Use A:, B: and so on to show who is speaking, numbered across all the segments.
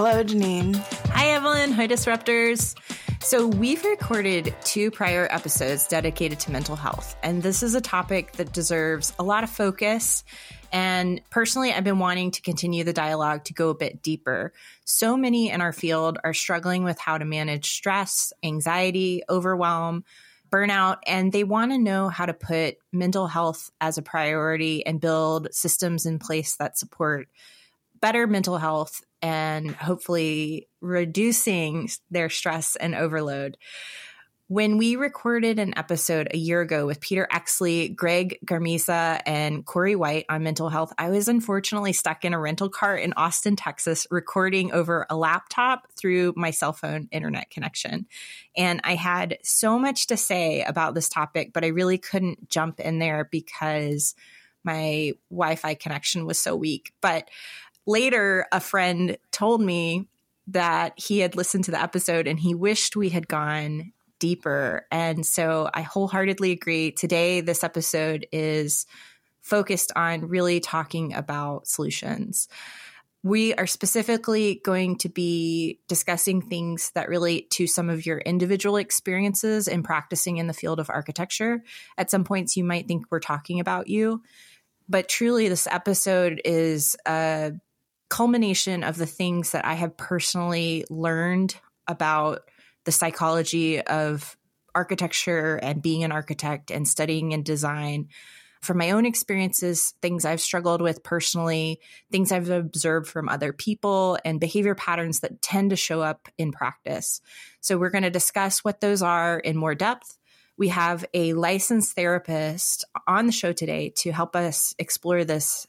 A: Hello, Janine.
B: Hi, Evelyn. Hi, Disruptors. So, we've recorded two prior episodes dedicated to mental health, and this is a topic that deserves a lot of focus. And personally, I've been wanting to continue the dialogue to go a bit deeper. So many in our field are struggling with how to manage stress, anxiety, overwhelm, burnout, and they want to know how to put mental health as a priority and build systems in place that support better mental health and hopefully reducing their stress and overload. When we recorded an episode a year ago with Peter Exley, Greg Garmisa, and Corey White on mental health, I was unfortunately stuck in a rental car in Austin, Texas, recording over a laptop through my cell phone internet connection. And I had so much to say about this topic, but I really couldn't jump in there because my Wi Fi connection was so weak. But later, a friend told me that he had listened to the episode and he wished we had gone deeper. And so I wholeheartedly agree. Today, this episode is focused on really talking about solutions. We are specifically going to be discussing things that relate to some of your individual experiences in practicing in the field of architecture. At some points, you might think we're talking about you, but truly, this episode is a culmination of the things that I have personally learned about the psychology of architecture and being an architect and studying and design from my own experiences, things I've struggled with personally, things I've observed from other people, and behavior patterns that tend to show up in practice. So, we're going to discuss what those are in more depth. We have a licensed therapist on the show today to help us explore this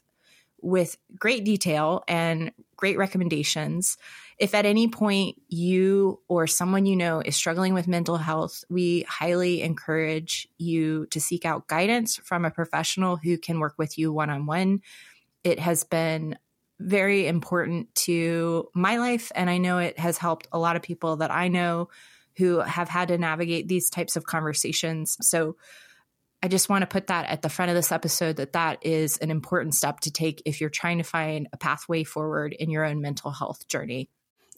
B: with great detail and great recommendations. If at any point you or someone you know is struggling with mental health, we highly encourage you to seek out guidance from a professional who can work with you one on one. It has been very important to my life, and I know it has helped a lot of people that I know who have had to navigate these types of conversations. So, I just want to put that at the front of this episode that that is an important step to take if you're trying to find a pathway forward in your own mental health journey.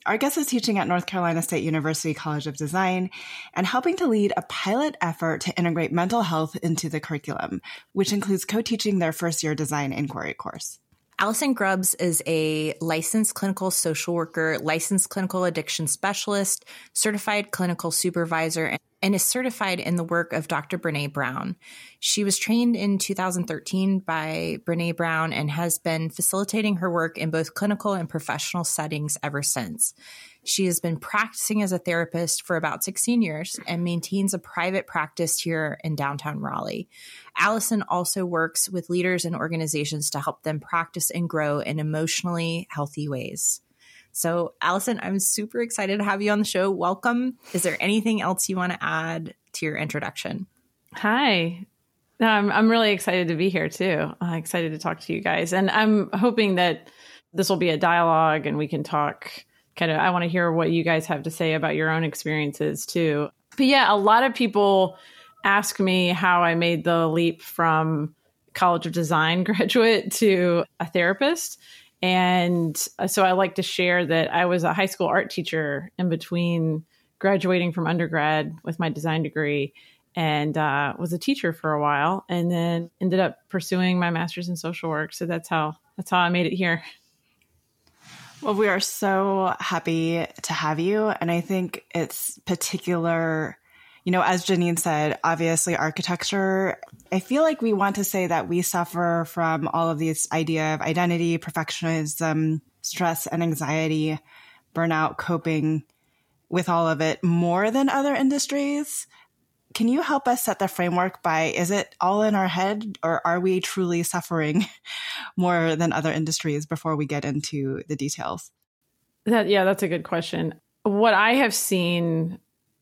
A: Our guest is teaching at North Carolina State University College of Design and helping to lead a pilot effort to integrate mental health into the curriculum, which includes co teaching their first year design inquiry course.
B: Allison Grubbs is a licensed clinical social worker, licensed clinical addiction specialist, certified clinical supervisor, and is certified in the work of Dr. Brene Brown. She was trained in 2013 by Brene Brown and has been facilitating her work in both clinical and professional settings ever since. She has been practicing as a therapist for about 16 years and maintains a private practice here in downtown Raleigh. Allison also works with leaders and organizations to help them practice and grow in emotionally healthy ways. So, Allison, I'm super excited to have you on the show. Welcome. Is there anything else you want to add to your introduction?
C: Hi. I'm, I'm really excited to be here too. I'm excited to talk to you guys. And I'm hoping that this will be a dialogue and we can talk kind of. I want to hear what you guys have to say about your own experiences too. But yeah, a lot of people ask me how I made the leap from College of Design graduate to a therapist. And uh, so I like to share that I was a high school art teacher in between graduating from undergrad with my design degree and uh, was a teacher for a while and then ended up pursuing my master's in social work. So that's how that's how I made it here.
A: Well, we are so happy to have you. And I think it's particular you know, as Janine said, obviously architecture, I feel like we want to say that we suffer from all of this idea of identity, perfectionism, stress and anxiety, burnout, coping with all of it more than other industries. Can you help us set the framework by is it all in our head or are we truly suffering more than other industries before we get into the details?
C: That yeah, that's a good question. What I have seen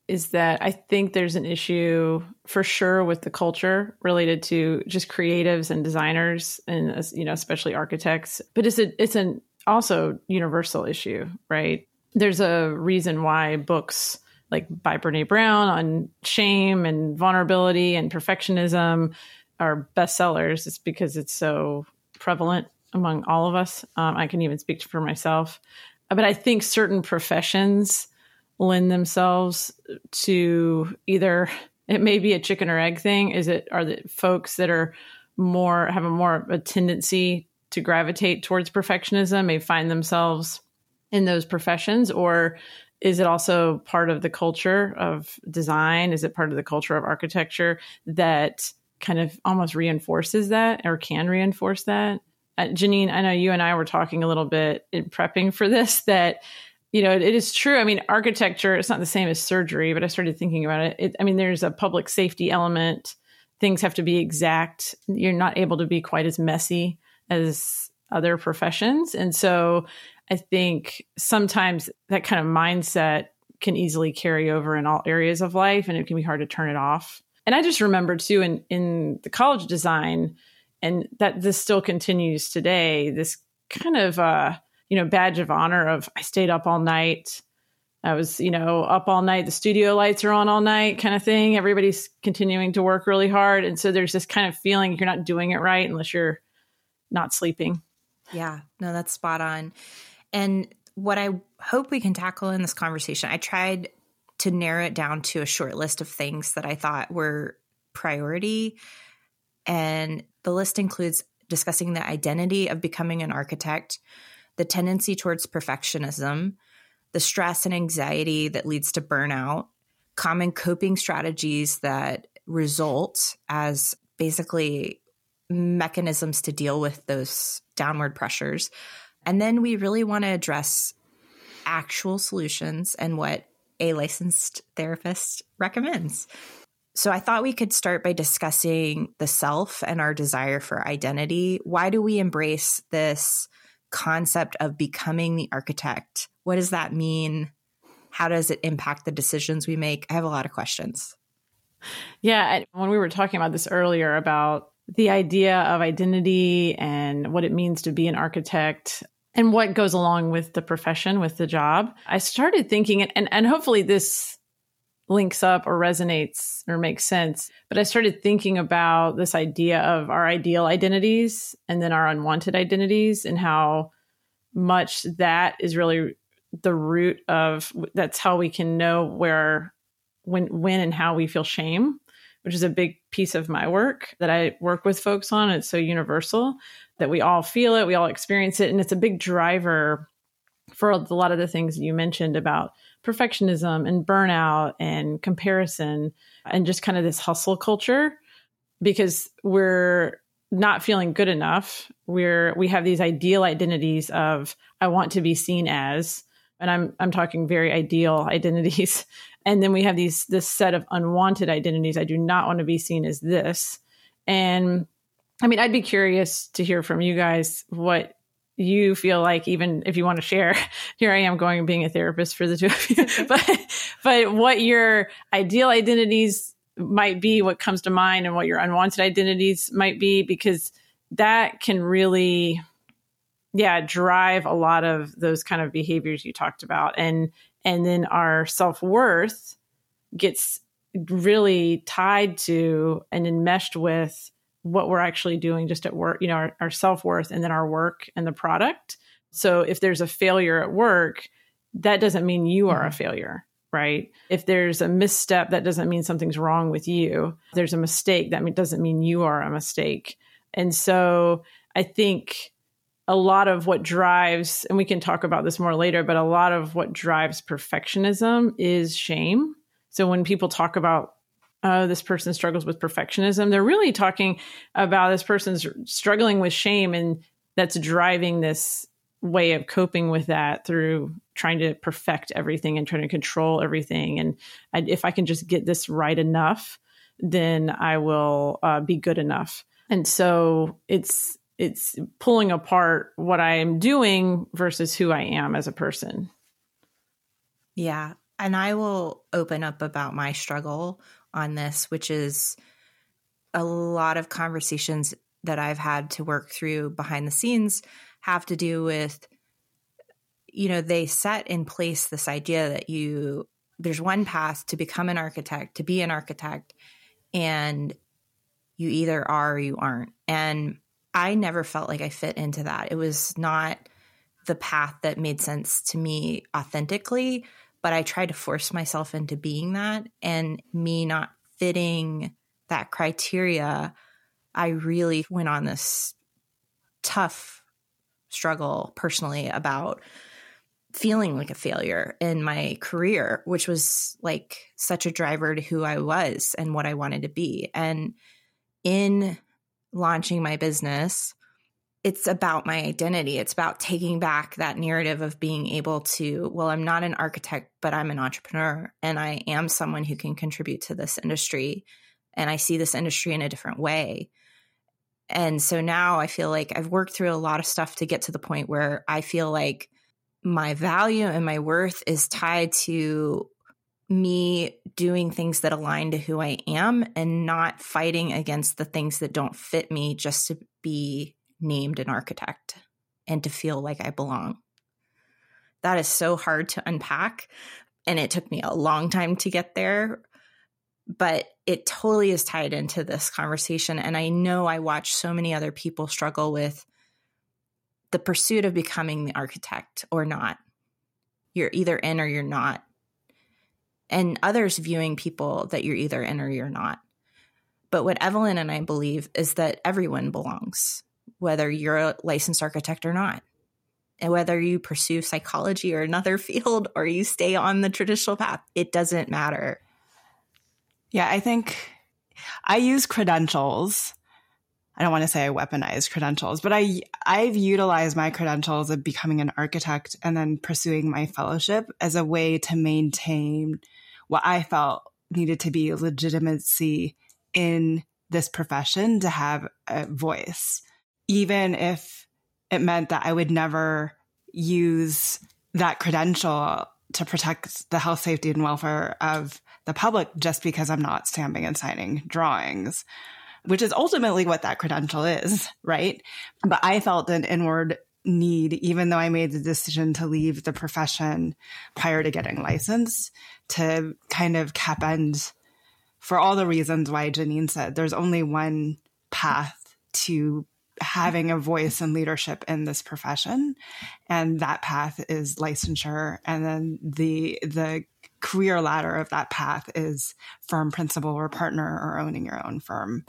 C: is that I think there's an issue for sure with the culture related to just creatives and designers and you know especially architects, but it's a it's an also universal issue, right? There's a reason why books like by Brene Brown on shame and vulnerability and perfectionism are bestsellers. It's because it's so prevalent among all of us. Um, I can even speak for myself. But I think certain professions lend themselves to either it may be a chicken or egg thing. Is it are the folks that are more have a more a tendency to gravitate towards perfectionism may find themselves in those professions or is it also part of the culture of design? Is it part of the culture of architecture that kind of almost reinforces that or can reinforce that? Uh, janine i know you and i were talking a little bit in prepping for this that you know it, it is true. I mean architecture it's not the same as surgery but i started thinking about it. it i mean there's a public safety element. Things have to be exact. You're not able to be quite as messy as other professions. And so I think sometimes that kind of mindset can easily carry over in all areas of life and it can be hard to turn it off. And I just remember too in in the college design and that this still continues today this kind of uh you know badge of honor of I stayed up all night. I was, you know, up all night. The studio lights are on all night, kind of thing. Everybody's continuing to work really hard, and so there's this kind of feeling you're not doing it right unless you're not sleeping.
B: Yeah, no, that's spot on. And what I hope we can tackle in this conversation, I tried to narrow it down to a short list of things that I thought were priority. And the list includes discussing the identity of becoming an architect, the tendency towards perfectionism, the stress and anxiety that leads to burnout, common coping strategies that result as basically mechanisms to deal with those downward pressures. And then we really want to address actual solutions and what a licensed therapist recommends. So I thought we could start by discussing the self and our desire for identity. Why do we embrace this concept of becoming the architect? What does that mean? How does it impact the decisions we make? I have a lot of questions.
C: Yeah, when we were talking about this earlier about the idea of identity and what it means to be an architect and what goes along with the profession, with the job, I started thinking, and, and hopefully this links up or resonates or makes sense. But I started thinking about this idea of our ideal identities and then our unwanted identities and how much that is really the root of that's how we can know where when when and how we feel shame which is a big piece of my work that I work with folks on. It's so universal that we all feel it, we all experience it. And it's a big driver for a lot of the things you mentioned about perfectionism and burnout and comparison and just kind of this hustle culture because we're not feeling good enough. We're we have these ideal identities of I want to be seen as and I'm I'm talking very ideal identities and then we have these this set of unwanted identities i do not want to be seen as this. And i mean i'd be curious to hear from you guys what you feel like even if you want to share. Here i am going being a therapist for the two of you. But but what your ideal identities might be what comes to mind and what your unwanted identities might be because that can really yeah drive a lot of those kind of behaviors you talked about. And and then our self-worth gets really tied to and enmeshed with what we're actually doing just at work you know our, our self-worth and then our work and the product. So if there's a failure at work that doesn't mean you are a mm-hmm. failure right? If there's a misstep that doesn't mean something's wrong with you. If there's a mistake that doesn't mean you are a mistake. And so i think a lot of what drives, and we can talk about this more later, but a lot of what drives perfectionism is shame. So when people talk about, oh, this person struggles with perfectionism, they're really talking about this person's struggling with shame and that's driving this way of coping with that through trying to perfect everything and trying to control everything. And if I can just get this right enough, then I will uh, be good enough. And so it's it's pulling apart what I am doing versus who I am as a person.
B: Yeah. And I will open up about my struggle on this, which is a lot of conversations that I've had to work through behind the scenes have to do with, you know, they set in place this idea that you, there's one path to become an architect, to be an architect, and you either are or you aren't. And I never felt like I fit into that. It was not the path that made sense to me authentically, but I tried to force myself into being that. And me not fitting that criteria, I really went on this tough struggle personally about feeling like a failure in my career, which was like such a driver to who I was and what I wanted to be. And in launching my business, it's about my identity. It's about taking back that narrative of being able to, well, I'm not an architect, but I'm an entrepreneur and I am someone who can contribute to this industry. And I see this industry in a different way. And so now I feel like I've worked through a lot of stuff to get to the point where I feel like my value and my worth is tied to me doing things that align to who I am and not fighting against the things that don't fit me just to be named an architect and to feel like I belong. That is so hard to unpack. And it took me a long time to get there, but it totally is tied into this conversation. And I know I watch so many other people struggle with the pursuit of becoming the architect or not. You're either in or you're not. And others viewing people that you're either in or you're not. But what Evelyn and I believe is that everyone belongs whether you're a licensed architect or not. And whether you pursue psychology or another field or you stay on the traditional path, it doesn't matter.
A: Yeah, I think I use credentials. I don't want to say I weaponize credentials, but I I've utilized my credentials of becoming an architect and then pursuing my fellowship as a way to maintain what I felt needed to be legitimacy in this profession to have a voice even if it meant that I would never use that credential to protect the health, safety, and welfare of the public just because I'm not stamping and signing drawings, which is ultimately what that credential is, right? But I felt an inward need, even though I made the decision to leave the profession prior to getting licensed, to kind of cap end for all the reasons why Janine said there's only one path to having a voice and leadership in this profession. And that path is licensure. And then the the career ladder of that path is firm principal or partner or owning your own firm.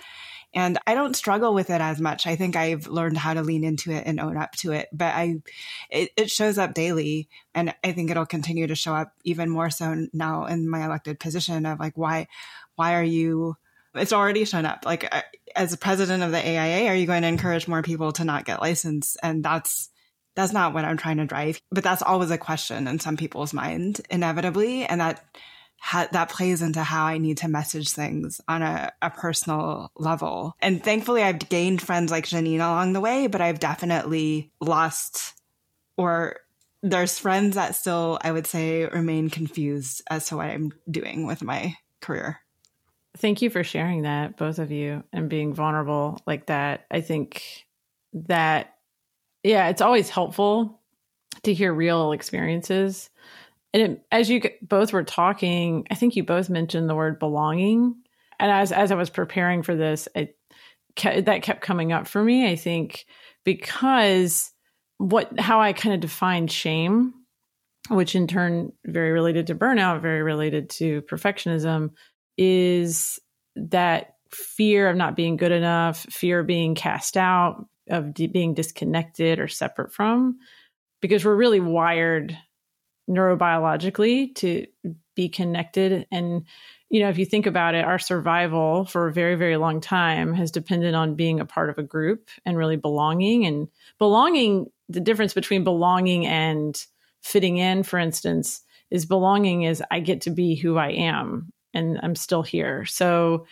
A: And i don't struggle with it as much. I think i've learned how to lean into it and own up to it. But i it, it shows up daily. And i think it'll continue to show up even more so now in my elected position of like why why are you it's already shown up. Like, uh, as president of the AIA, are you going to encourage more people to not get licensed? And that's that's not what I'm trying to drive. But that's always a question in some people's mind, inevitably, and that ha- that plays into how I need to message things on a, a personal level. And thankfully, I've gained friends like Janine along the way, but I've definitely lost or there's friends that still, I would say, remain confused as to what I'm doing with my career.
C: Thank you for sharing that, both of you, and being vulnerable like that. I think that, yeah, it's always helpful to hear real experiences. And it, as you both were talking, I think you both mentioned the word belonging. And as as I was preparing for this, it, that kept coming up for me. I think because what how I kind of define shame, which in turn very related to burnout, very related to perfectionism, is that fear of not being good enough, fear of being cast out, of d- being disconnected or separate from, because we're really wired neurobiologically to be connected. And, you know, if you think about it, our survival for a very, very long time has depended on being a part of a group and really belonging. And belonging, the difference between belonging and fitting in, for instance, is belonging is I get to be who I am and I'm still here. So,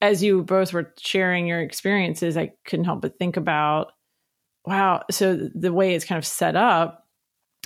C: as you both were sharing your experiences, I couldn't help but think about wow, so the way it's kind of set up,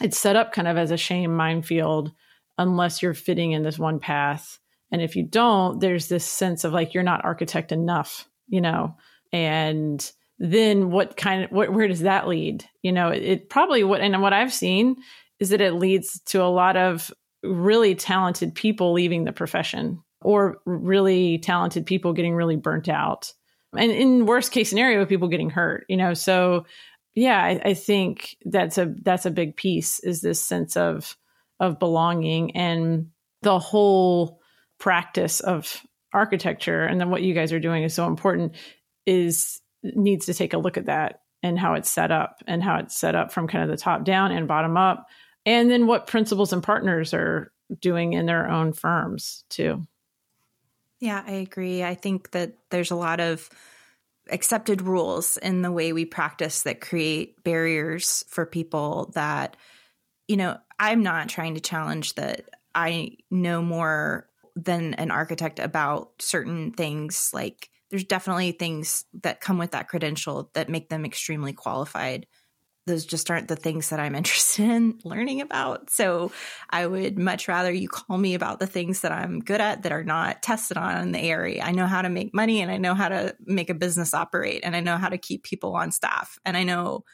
C: it's set up kind of as a shame minefield unless you're fitting in this one path. And if you don't, there's this sense of like you're not architect enough, you know, and then what kind of what, where does that lead? You know, it, it probably what and what I've seen is that it leads to a lot of really talented people leaving the profession or really talented people getting really burnt out. And in worst case scenario, people getting hurt, you know. So yeah, I, I think that's a that's a big piece is this sense of of belonging and the whole practice of architecture and then what you guys are doing is so important is needs to take a look at that and how it's set up and how it's set up from kind of the top down and bottom up and then what principals and partners are doing in their own firms too.
B: Yeah i agree. I think that there's a lot of accepted rules in the way we practice that create barriers for people that you know i'm not trying to challenge that i know more than an architect about certain things. Like there's definitely things that come with that credential that make them extremely qualified those just aren't the things that I'm interested in learning about. So I would much rather you call me about the things that I'm good at that are not tested on in the ARE. I know how to make money and I know how to make a business operate and I know how to keep people on staff. And I know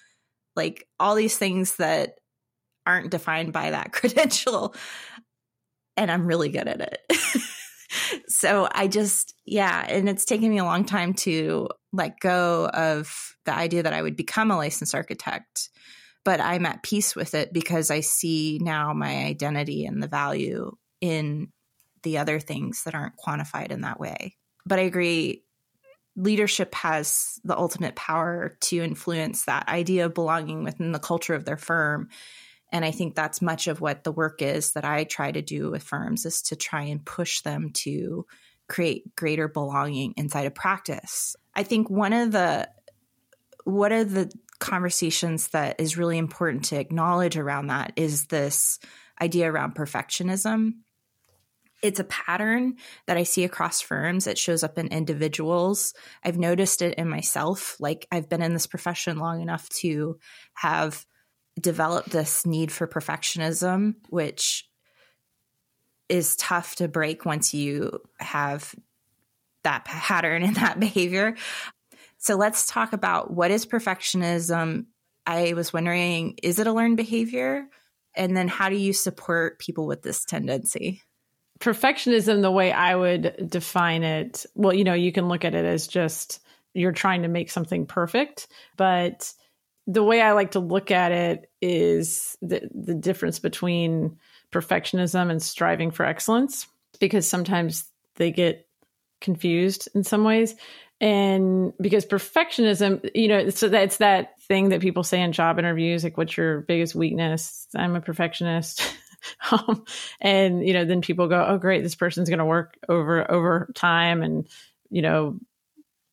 B: like all these things that aren't defined by that credential. And I'm really good at it. so I just, yeah. And it's taken me a long time to let go of the idea that I would become a licensed architect. But I'm at peace with it because I see now my identity and the value in the other things that aren't quantified in that way. But I agree, leadership has the ultimate power to influence that idea of belonging within the culture of their firm and i think that's much of what the work is that i try to do with firms is to try and push them to create greater belonging inside of practice i think one of the one of the conversations that is really important to acknowledge around that is this idea around perfectionism it's a pattern that I see across firms. It shows up in individuals. I've noticed it in myself. Like I've been in this profession long enough to have developed this need for perfectionism, which is tough to break once you have that pattern and that behavior. So let's talk about what is perfectionism. I was wondering, is it a learned behavior? And then how do you support people with this tendency?
C: Perfectionism, the way I would define it, well, you know, you can look at it as just you're trying to make something perfect, but the way I like to look at it is the the difference between perfectionism and striving for excellence because sometimes they get confused in some ways and because perfectionism you know so that's that thing that people say in job interviews like what's your biggest weakness i'm a perfectionist um, and you know then people go oh great this person's going to work over over time and you know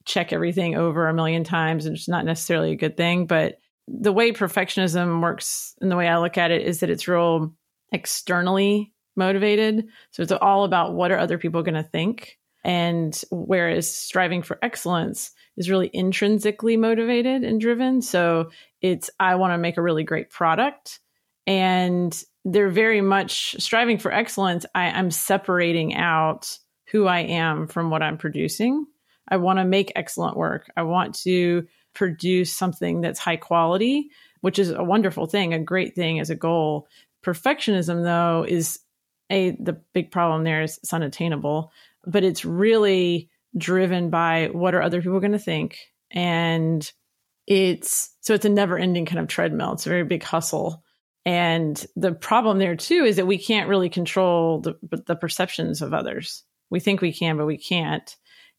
C: check everything over a million times and it's not necessarily a good thing. But the way perfectionism works and the way I look at it is that it's real externally motivated. So it's all about what are other people going to think. And whereas striving for excellence is really intrinsically motivated and driven. So it's, I want to make a really great product. And they're very much striving for excellence. I, I'm separating out who I am from what I'm producing. I want to make excellent work. I want to produce something that's high quality, which is a wonderful thing, a great thing as a goal. Perfectionism, though, is a the big problem there is it's unattainable, but it's really driven by what are other people going to think, and it's so it's a never ending kind of treadmill. It's a very big hustle. And the problem there too is that we can't really control the, the perceptions of others. We think we can, but we can't.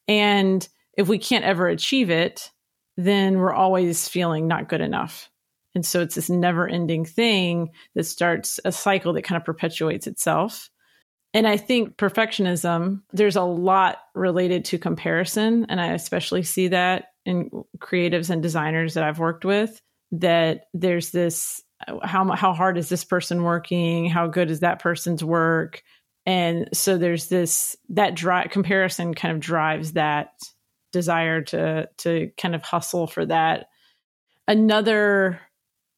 C: And if we can't ever achieve it, then we're always feeling not good enough. And so it's this never ending thing that starts a cycle that kind of perpetuates itself. And I think perfectionism, there's a lot related to comparison. And I especially see that in creatives and designers that I've worked with, that there's this how, how hard is this person working? How good is that person's work? and so there's this that comparison kind of drives that desire to to kind of hustle for that another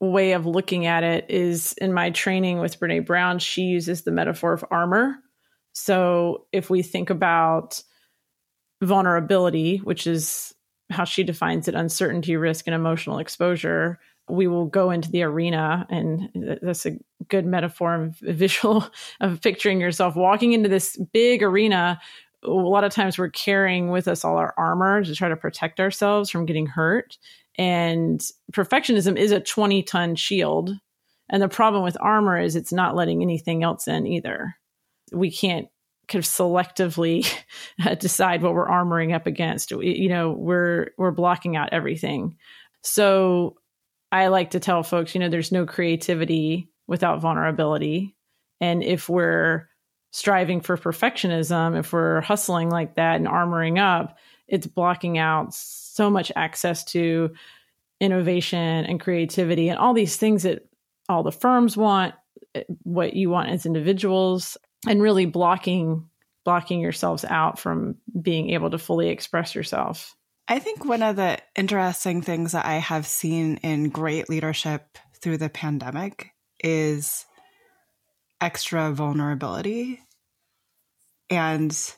C: way of looking at it is in my training with Brene Brown, she uses the metaphor of armor. So if we think about vulnerability, which is how she defines it uncertainty, risk, and emotional exposure, we will go into the arena. And that's a good metaphor and visual of picturing yourself walking into this big arena. A lot of times we're carrying with us all our armor to try to protect ourselves from getting hurt. And perfectionism is a 20 ton shield. And the problem with armor is it's not letting anything else in either. We can't kind of selectively decide what we're armoring up against. You know, we're we're blocking out everything. So I like to tell folks, you know, there's no creativity without vulnerability. And if we're striving for perfectionism, if we're hustling like that and armoring up, it's blocking out so much access to innovation and creativity and all these things that all the firms want, eh, what you want as individuals, and really blocking blocking yourselves out from being able to fully express yourself.
A: I think one of the interesting things that I have seen in great leadership through the pandemic is extra vulnerability and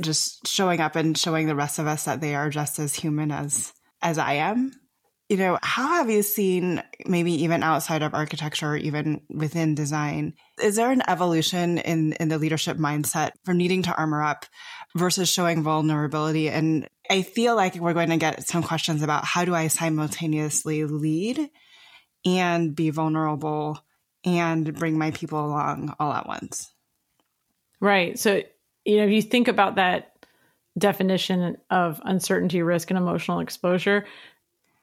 A: just showing up and showing the rest of us that they are just as human as as I am. You know, how have you seen maybe even outside of architecture, even within design, is there an evolution in in the leadership mindset from needing to armor up versus showing vulnerability? And I feel like we're going to get some questions about how do I simultaneously lead and be vulnerable and bring my people along all at once.
C: Right. So you know, if you think about that definition of uncertainty, risk, and emotional exposure,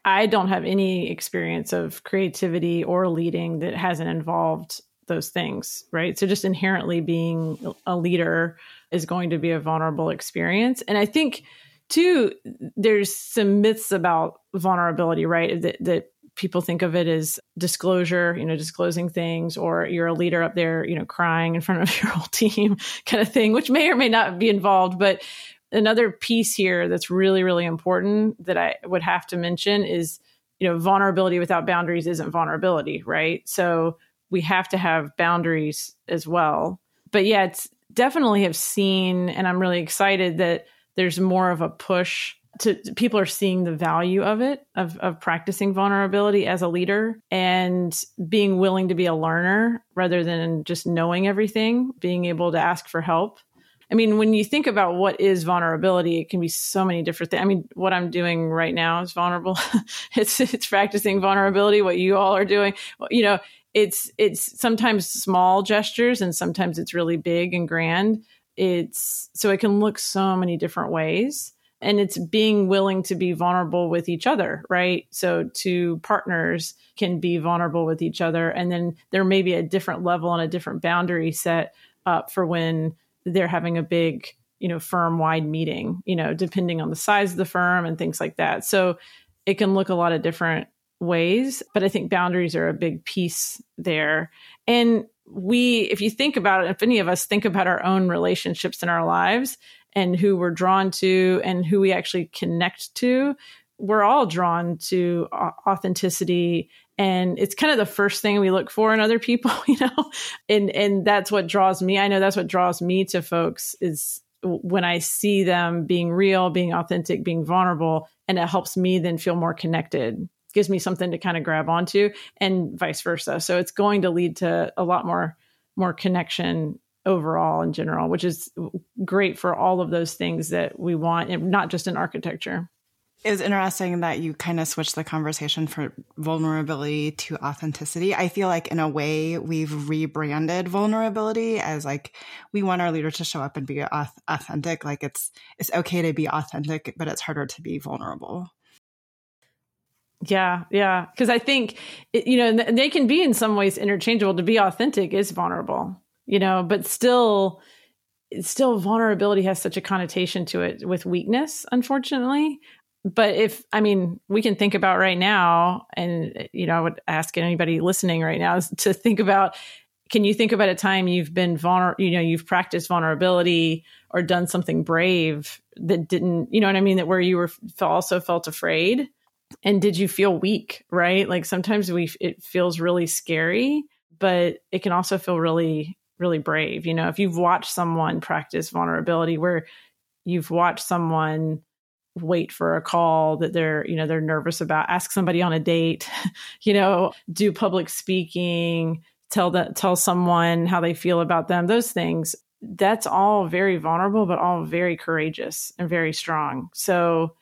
C: I don't have any experience of creativity or leading that hasn't involved those things, right? So just inherently being a leader is going to be a vulnerable experience. And I think too, there's some myths about vulnerability, right? That, that people think of it as disclosure, you know, disclosing things, or you're a leader up there, you know, crying in front of your whole team kind of thing, which may or may not be involved. But another piece here that's really, really important that I would have to mention is, you know, vulnerability without boundaries isn't vulnerability, right? So we have to have boundaries as well. But yeah, it's definitely have seen, and I'm really excited that there's more of a push to people are seeing the value of it of of practicing vulnerability as a leader and being willing to be a learner rather than just knowing everything being able to ask for help. I mean when you think about what is vulnerability it can be so many different things i mean what i'm doing right now is vulnerable. It's it's practicing vulnerability what you all are doing. You know it's it's sometimes small gestures and sometimes it's really big and grand. It's so it can look so many different ways and it's being willing to be vulnerable with each other right? So two partners can be vulnerable with each other and then there may be a different level and a different boundary set up for when they're having a big you know firm wide meeting you know depending on the size of the firm and things like that. So it can look a lot of different ways but i think boundaries are a big piece there. And we if you think about it if any of us think about our own relationships in our lives and who we're drawn to and who we actually connect to we're all drawn to authenticity. And it's kind of the first thing we look for in other people you know? And and that's what draws me. I know that's what draws me to folks is when i see them being real being authentic being vulnerable and it helps me then feel more connected. Gives me something to kind of grab onto and vice versa. So it's going to lead to a lot more more connection overall in general, which is great for all of those things that we want, and not just in architecture.
A: It's interesting that you kind of switched the conversation from vulnerability to authenticity. I feel like in a way we've rebranded vulnerability as like we want our leader to show up and be authentic. Like it's it's okay to be authentic, but it's harder to be vulnerable.
C: Yeah, yeah, because I think it, you know they can be in some ways interchangeable. To be authentic is vulnerable you know, but still, still vulnerability has such a connotation to it with weakness, unfortunately. But if, I mean, we can think about right now, and, eh, you know, I would ask anybody listening right now to think about can you think about a time you've been vulnerable, you know, you've practiced vulnerability or done something brave that didn't, you know what I mean, that where you were also felt afraid? and did you feel weak right like sometimes we it feels really scary but it can also feel really really brave you know? If you've watched someone practice vulnerability where you've watched someone wait for a call that they're you know they're nervous about ask somebody on a date you know do public speaking tell that tell someone how they feel about them those things that's all very vulnerable but all very courageous and very strong. So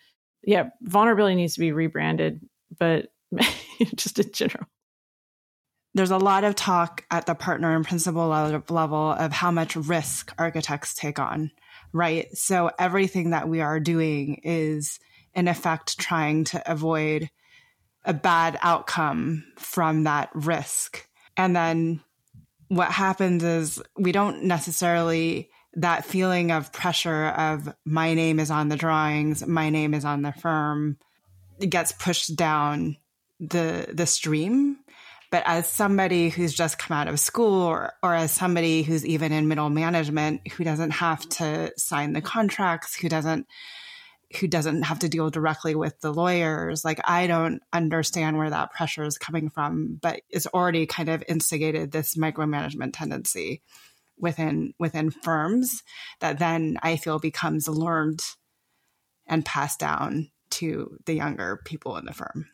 C: yeah vulnerability needs to be rebranded but just in general
A: there's a lot of talk at the partner and principal level of how much risk architects take on right? So everything that we are doing is in effect trying to avoid a bad outcome from that risk. And then what happens is we don't necessarily that feeling of pressure of my name is on the drawings, my name is on the firm gets pushed down the the stream but as somebody who's just come out of school or, or as somebody who's even in middle management who doesn't have to sign the contracts, who doesn't who doesn't have to deal directly with the lawyers like i don't understand where that pressure is coming from but it's already kind of instigated this micromanagement tendency within within firms that then i feel becomes learned and passed down to the younger people in the firm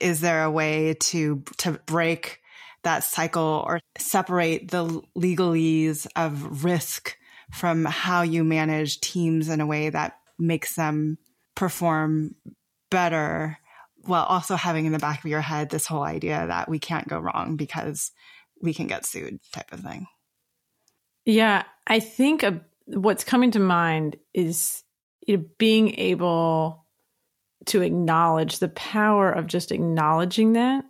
A: is there a way to to break that cycle or separate the legalese of risk from how you manage teams in a way that makes them perform better while also having in the back of your head this whole idea that we can't go wrong because we can get sued type of thing?
C: Yeah i think uh, what's coming to mind is you know, being able to acknowledge the power of just acknowledging that,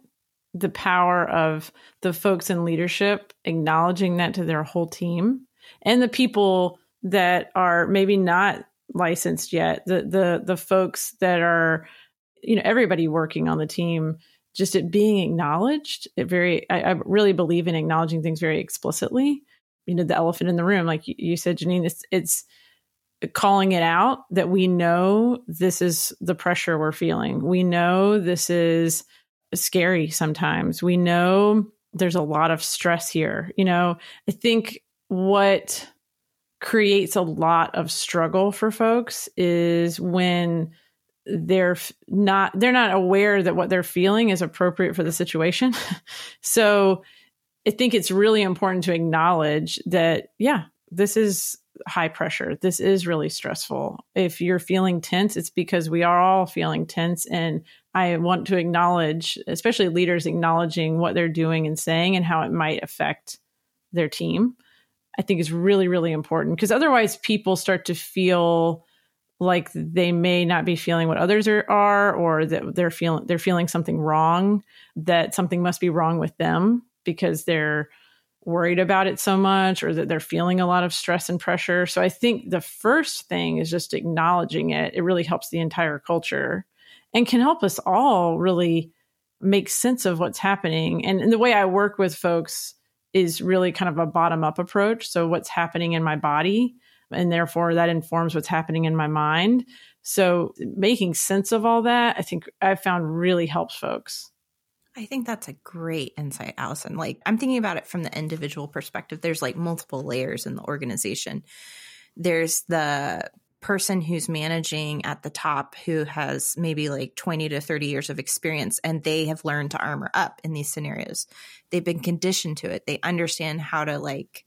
C: the power of the folks in leadership acknowledging that to their whole team, and the people that are maybe not licensed yet, the the the folks that are, you know, everybody working on the team, just it being acknowledged. It very, I, I really believe in acknowledging things very explicitly. You know, the elephant in the room, like you said, Janine, it's it's calling it out that we know this is the pressure we're feeling. We know this is scary sometimes. We know there's a lot of stress here. You know, I think what creates a lot of struggle for folks is when they're not they're not aware that what they're feeling is appropriate for the situation. so I think it's really important to acknowledge that yeah, this is high pressure. This is really stressful. If you're feeling tense, it's because we are all feeling tense. And I want to acknowledge, especially leaders acknowledging what they're doing and saying and how it might affect their team. I think is really, really important because otherwise people start to feel like they may not be feeling what others are, are or that they're feeling they're feeling something wrong, that something must be wrong with them because they're worried about it so much or that they're feeling a lot of stress and pressure. So I think the first thing is just acknowledging it. It really helps the entire culture and can help us all really make sense of what's happening. And, and the way I work with folks is really kind of a bottom up approach. So what's happening in my body and therefore that informs what's happening in my mind. So making sense of all that, I think I've found really helps folks.
B: I think that's a great insight, Allison. Like, I'm thinking about it from the individual perspective. There's like multiple layers in the organization. There's the person who's managing at the top who has maybe like 20 to 30 years of experience and they have learned to armor up in these scenarios. They've been conditioned to it. They understand how to like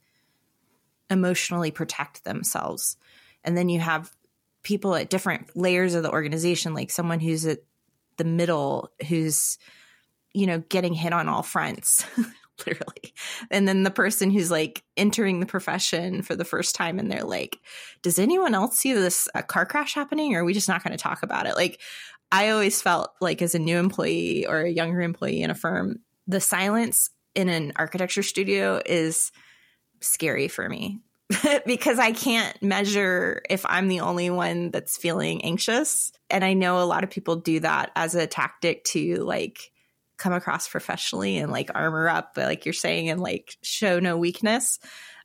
B: emotionally protect themselves. And then you have people at different layers of the organization, like someone who's at the middle who's you know, getting hit on all fronts, literally. And then the person who's like entering the profession for the first time and they're like, does anyone else see this a car crash happening or are we just not going to talk about it? Like, I always felt like as a new employee or a younger employee in a firm, the silence in an architecture studio is scary for me because I can't measure if I'm the only one that's feeling anxious. And I know a lot of people do that as a tactic to like come across professionally and like armor up, but like you're saying, and like show no weakness.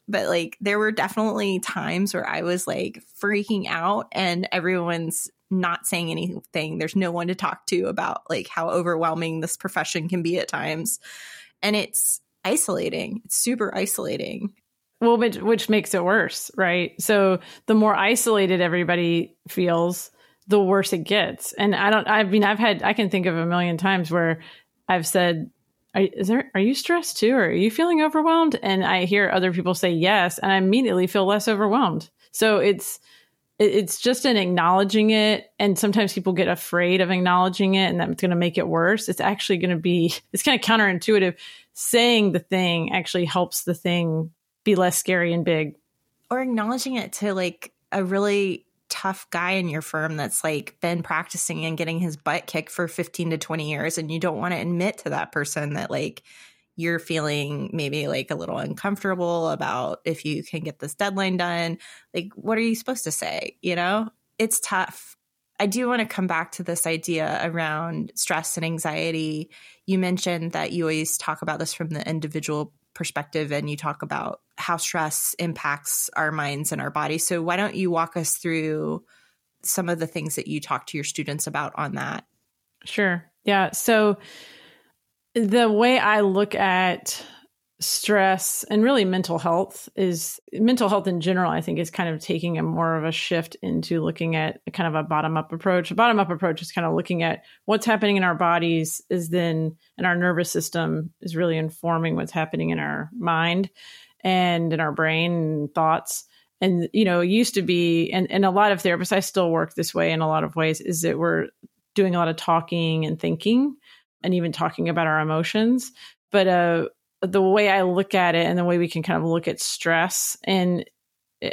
B: But like there were definitely times where I was like freaking out and everyone's not saying anything. There's no one to talk to about like how overwhelming this profession can be at times. And it's isolating. It's super isolating.
C: Well, which, which makes it worse, right? So the more isolated everybody feels, the worse it gets. And I don't, I mean, I've had, I can think of a million times where I've said, are, is there, are you stressed too? Or are you feeling overwhelmed? And I hear other people say yes, and I immediately feel less overwhelmed. So it's, it's just in acknowledging it and sometimes people get afraid of acknowledging it and that's going to make it worse it's actually going to be it's kind of counterintuitive saying the thing actually helps the thing be less scary and big
B: or acknowledging it to like a really tough guy in your firm that's like been practicing and getting his butt kicked for 15 to 20 years and you don't want to admit to that person that like you're feeling maybe like a little uncomfortable about if you can get this deadline done like what are you supposed to say you know? It's tough. I do want to come back to this idea around stress and anxiety. You mentioned that you always talk about this from the individual perspective and you talk about how stress impacts our minds and our bodies. So why don't you walk us through some of the things that you talk to your students about on that?
C: Sure. Yeah. So the way I look at stress and really mental health is mental health in general i think is kind of taking a more of a shift into looking at kind of a bottom up approach. A bottom up approach is kind of looking at what's happening in our bodies is then and our nervous system is really informing what's happening in our mind and in our brain and thoughts and you know it used to be and, and a lot of therapists i still work this way in a lot of ways is that we're doing a lot of talking and thinking and even talking about our emotions. But uh, the way I look at it and the way we can kind of look at stress, and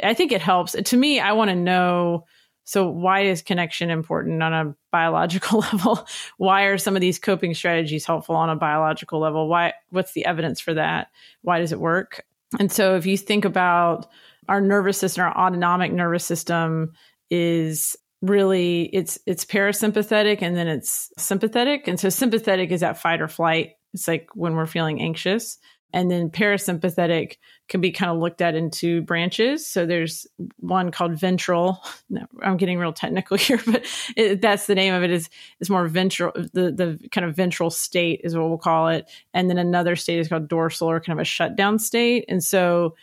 C: I think it helps. To me, I want to know so why is connection important on a biological level? why are some of these coping strategies helpful on a biological level? Why what's the evidence for that? Why does it work? And so if you think about our nervous system, our autonomic nervous system is really it's it's parasympathetic and then it's sympathetic. And so sympathetic is that fight or flight. It's like when we're feeling anxious and then parasympathetic can be kind of looked at in two branches. So there's one called ventral no, i'm getting real technical here but it, that's the name of it is is more ventral the the kind of ventral state is what we'll call it. And then another state is called dorsal or kind of a shutdown state. And so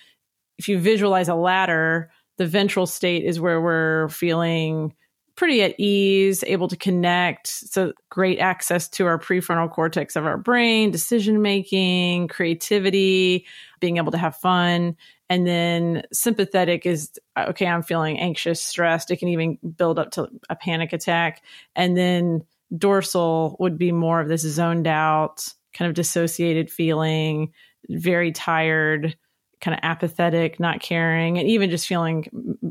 C: if you visualize a ladder the ventral state is where we're feeling pretty at ease, able to connect. So great access to our prefrontal cortex of our brain, decision making, creativity, being able to have fun. And then sympathetic is okay, I'm feeling anxious, stressed. It can even build up to a panic attack. And then dorsal would be more of this zoned out, kind of dissociated feeling, very tired, kind of apathetic, not caring, and even just feeling,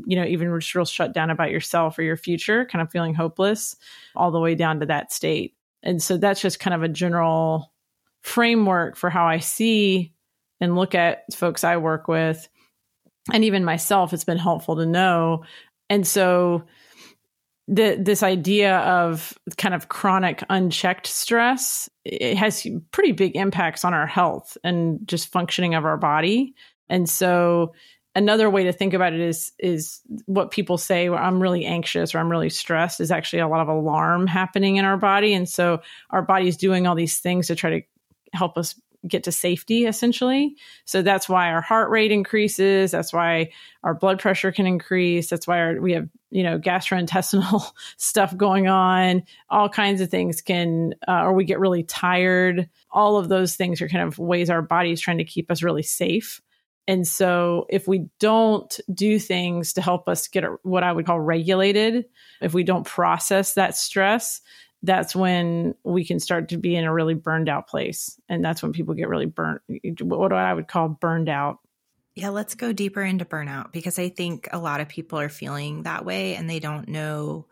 C: you know, even just real shut down about yourself or your future, kind of feeling hopeless, all the way down to that state. And so that's just kind of a general framework for how I see and look at folks I work with. And even myself, it's been helpful to know. And so the, this idea of kind of chronic unchecked stress it has pretty big impacts on our health and just functioning of our body and so another way to think about it is is what people say where I'm really anxious or I'm really stressed is actually a lot of alarm happening in our body. And so our body is doing all these things to try to help us get to safety essentially. So that's why our heart rate increases. That's why our blood pressure can increase. That's why our, we have, you know, gastrointestinal stuff going on. All kinds of things can, uh, or we get really tired. All of those things are kind of ways our body is trying to keep us really safe. And so, if we don't do things to help us get what I would call regulated, if we don't process that stress, that's when we can start to be in a really burned out place. And that's when people get really burnt, what I would call burned out.
B: Yeah, let's go deeper into burnout because I think a lot of people are feeling that way and they don't know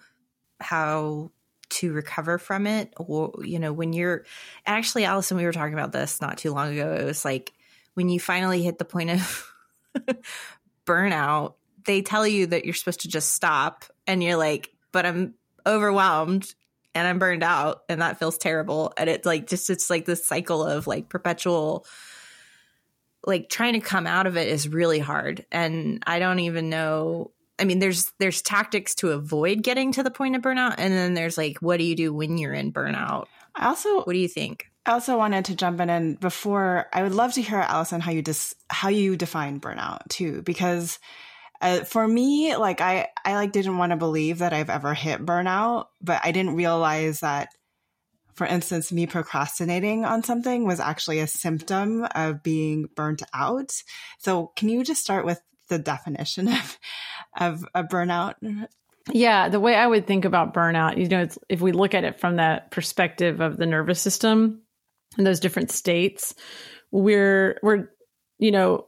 B: how to recover from it. Or, you know, when you're actually, Allison, we were talking about this not too long ago. It was like, when you finally hit the point of burnout, they tell you that you're supposed to just stop and you're like, but I'm overwhelmed and I'm burned out and that feels terrible. And it's like just it's like this cycle of like perpetual like trying to come out of it is really hard. And I don't even know I mean, there's there's tactics to avoid getting to the point of burnout, and then there's like, what do you do when you're in burnout?
A: I also,
B: what do you think?
A: I also wanted to jump in and before I would love to hear Allison how you dis how you define burnout too, because uh, for me, like I I like didn't want to believe that I've ever hit burnout, but I didn't realize that for instance, me procrastinating on something was actually a symptom of being burnt out. So, can you just start with the definition of of a burnout?
C: Yeah, the way I would think about burnout, you know, if we look at it from that perspective of the nervous system and those different states, we're we're you know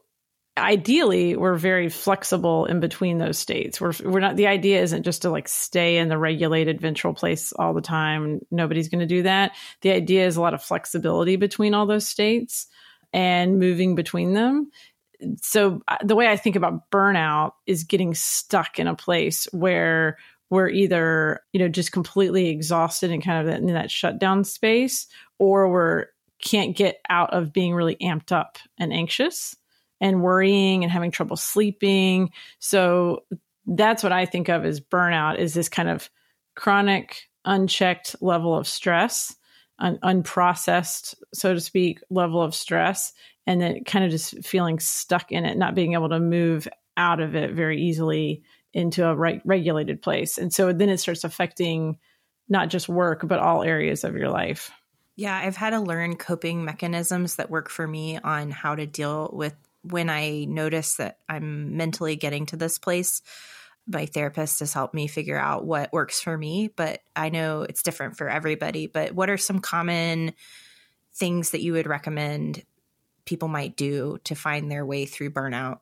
C: ideally we're very flexible in between those states. We're we're not the idea isn't just to like stay in the regulated ventral place all the time nobody's going to do that. The idea is a lot of flexibility between all those states and moving between them. So uh, the way i think about burnout is getting stuck in a place where we're either you know just completely exhausted and kind of in that shutdown space or we're can't get out of being really amped up and anxious and worrying and having trouble sleeping. So that's what I think of as burnout is this kind of chronic unchecked level of stress, un- unprocessed, so to speak, level of stress, and then kind of just feeling stuck in it, not being able to move out of it very easily into a re- regulated place. And so then it starts affecting not just work, but all areas of your life.
B: Yeah, I've had to learn coping mechanisms that work for me on how to deal with when I notice that I'm mentally getting to this place, my therapist has helped me figure out what works for me, but I know it's different for everybody. But what are some common things that you would recommend people might do to find their way through burnout?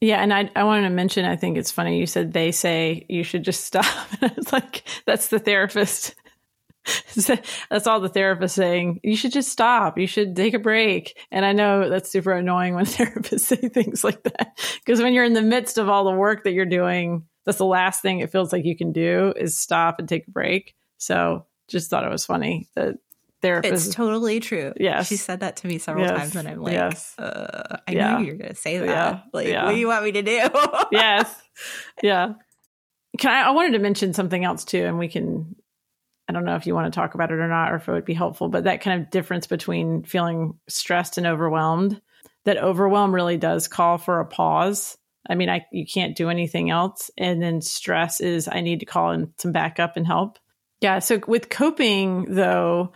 C: Yeah, and I I wanted to mention I think it's funny you said they say you should just stop. it's like that's the therapist that's all the therapist saying. You should just stop. You should take a break. And I know that's super annoying when therapists say things like that because when you're in the midst of all the work that you're doing, that's the last thing it feels like you can do is stop and take a break. So just thought it was funny that therapist.
B: It's totally true.
C: Yes.
B: She said that to me several
C: yes.
B: times and I'm like,
C: yes.
B: uh, I
C: yeah.
B: knew you were going to say that.
C: Yeah.
B: Like,
C: yeah.
B: what do you want me to do?
C: yes. Yeah. Can I, I wanted to mention something else too, and we can I don't know if you want to talk about it or not, or if it would be helpful, but that kind of difference between feeling stressed and overwhelmed, that overwhelm really does call for a pause. I mean, I you can't do anything else. And then stress is I need to call in some backup and help. Yeah. So with coping though,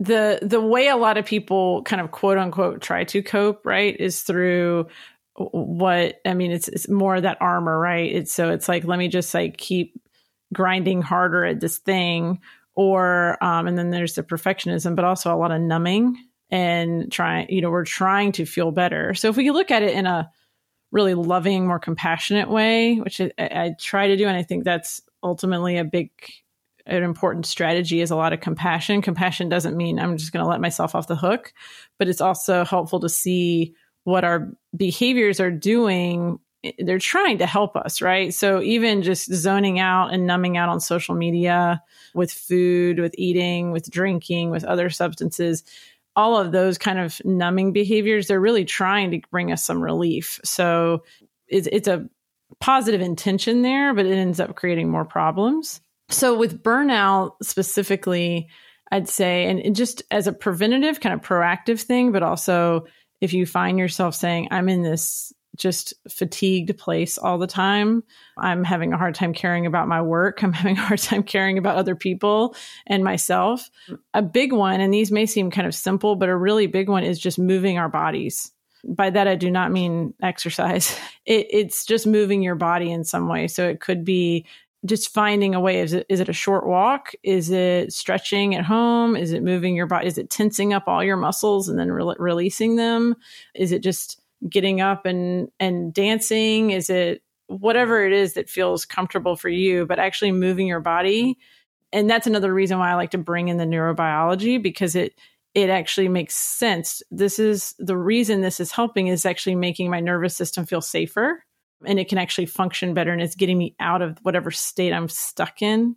C: the the way a lot of people kind of quote unquote try to cope, right, is through what I mean, it's it's more that armor, right? It's so it's like let me just like keep grinding harder at this thing or um, and then there's the perfectionism but also a lot of numbing and trying you know we're trying to feel better. So if we look at it in a really loving more compassionate way which I, I try to do and i think that's ultimately a big an important strategy is a lot of compassion. Compassion doesn't mean i'm just going to let myself off the hook but it's also helpful to see what our behaviors are doing they're trying to help us, right? So even just zoning out and numbing out on social media with food, with eating, with drinking, with other substances, all of those kind of numbing behaviors, they're really trying to bring us some relief. So it's, it's a positive intention there, but it ends up creating more problems. So with burnout specifically, I'd say, and just as a preventative, kind of proactive thing, but also if you find yourself saying, I'm in this just fatigued place all the time. I'm having a hard time caring about my work. I'm having a hard time caring about other people and myself. A big one, and these may seem kind of simple, but a really big one is just moving our bodies. By that, I do not mean exercise. It, it's just moving your body in some way. So it could be just finding a way. Is it, is it a short walk? Is it stretching at home? Is it moving your body? Is it tensing up all your muscles and then re- releasing them? Is it just getting up and and dancing? Is it whatever it is that feels comfortable for you but actually moving your body? And that's another reason why i like to bring in the neurobiology because it it actually makes sense. This is the reason this is helping is actually making my nervous system feel safer and it can actually function better and it's getting me out of whatever state i'm stuck in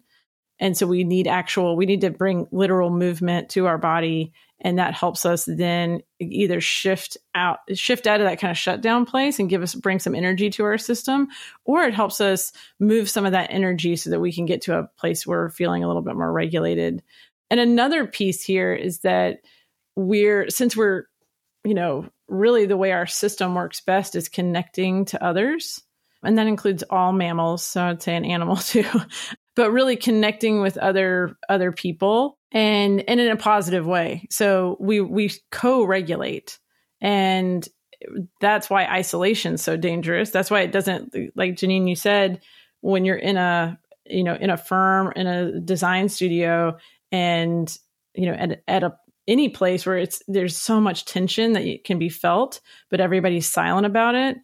C: And so we need actual, we need to bring literal movement to our body. And that helps us then either shift out, shift out of that kind of shutdown place and give us, bring some energy to our system, or it helps us move some of that energy so that we can get to a place where we're feeling a little bit more regulated. And another piece here is that we're, since we're, you know, really the way our system works best is connecting to others. And that includes all mammals. So I'd say an animal too but really connecting with other other people and and in a positive way. So we we co-regulate and that's why isolation is so dangerous. That's why it doesn't like Janine you said when you're in a you know in a firm in a design studio and you know at at a any place where it's there's so much tension that it can be felt but everybody's silent about it